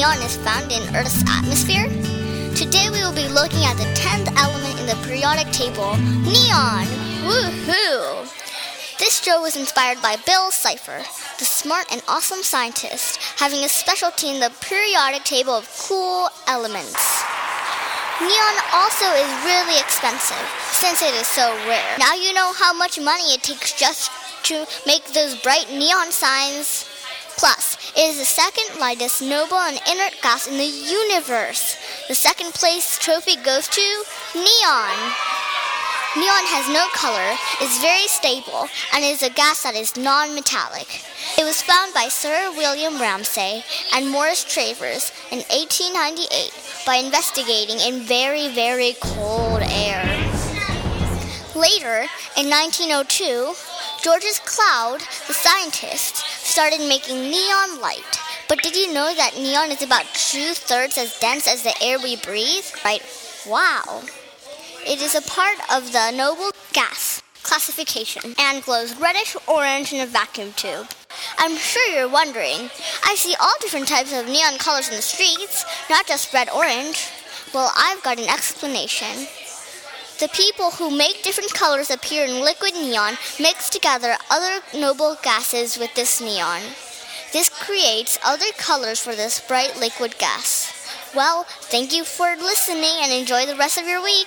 neon is found in Earth's atmosphere? Today we will be looking at the 10th element in the periodic table, neon. Woohoo! This show was inspired by Bill Cipher, the smart and awesome scientist, having a specialty in the periodic table of cool elements. Neon also is really expensive since it is so rare. Now you know how much money it takes just to make those bright neon signs. Plus, it is the second lightest noble and inert gas in the universe. The second place trophy goes to neon. Neon has no color, is very stable, and is a gas that is non metallic. It was found by Sir William Ramsay and Morris Travers in 1898 by investigating in very, very cold air. Later, in 1902, Georges Claude, the scientist, started making neon light. But did you know that neon is about two thirds as dense as the air we breathe? Right? Wow. It is a part of the noble gas classification and glows reddish orange in a vacuum tube. I'm sure you're wondering. I see all different types of neon colors in the streets, not just red orange. Well, I've got an explanation. The people who make different colors appear in liquid neon mix together other noble gases with this neon. This creates other colors for this bright liquid gas. Well, thank you for listening and enjoy the rest of your week.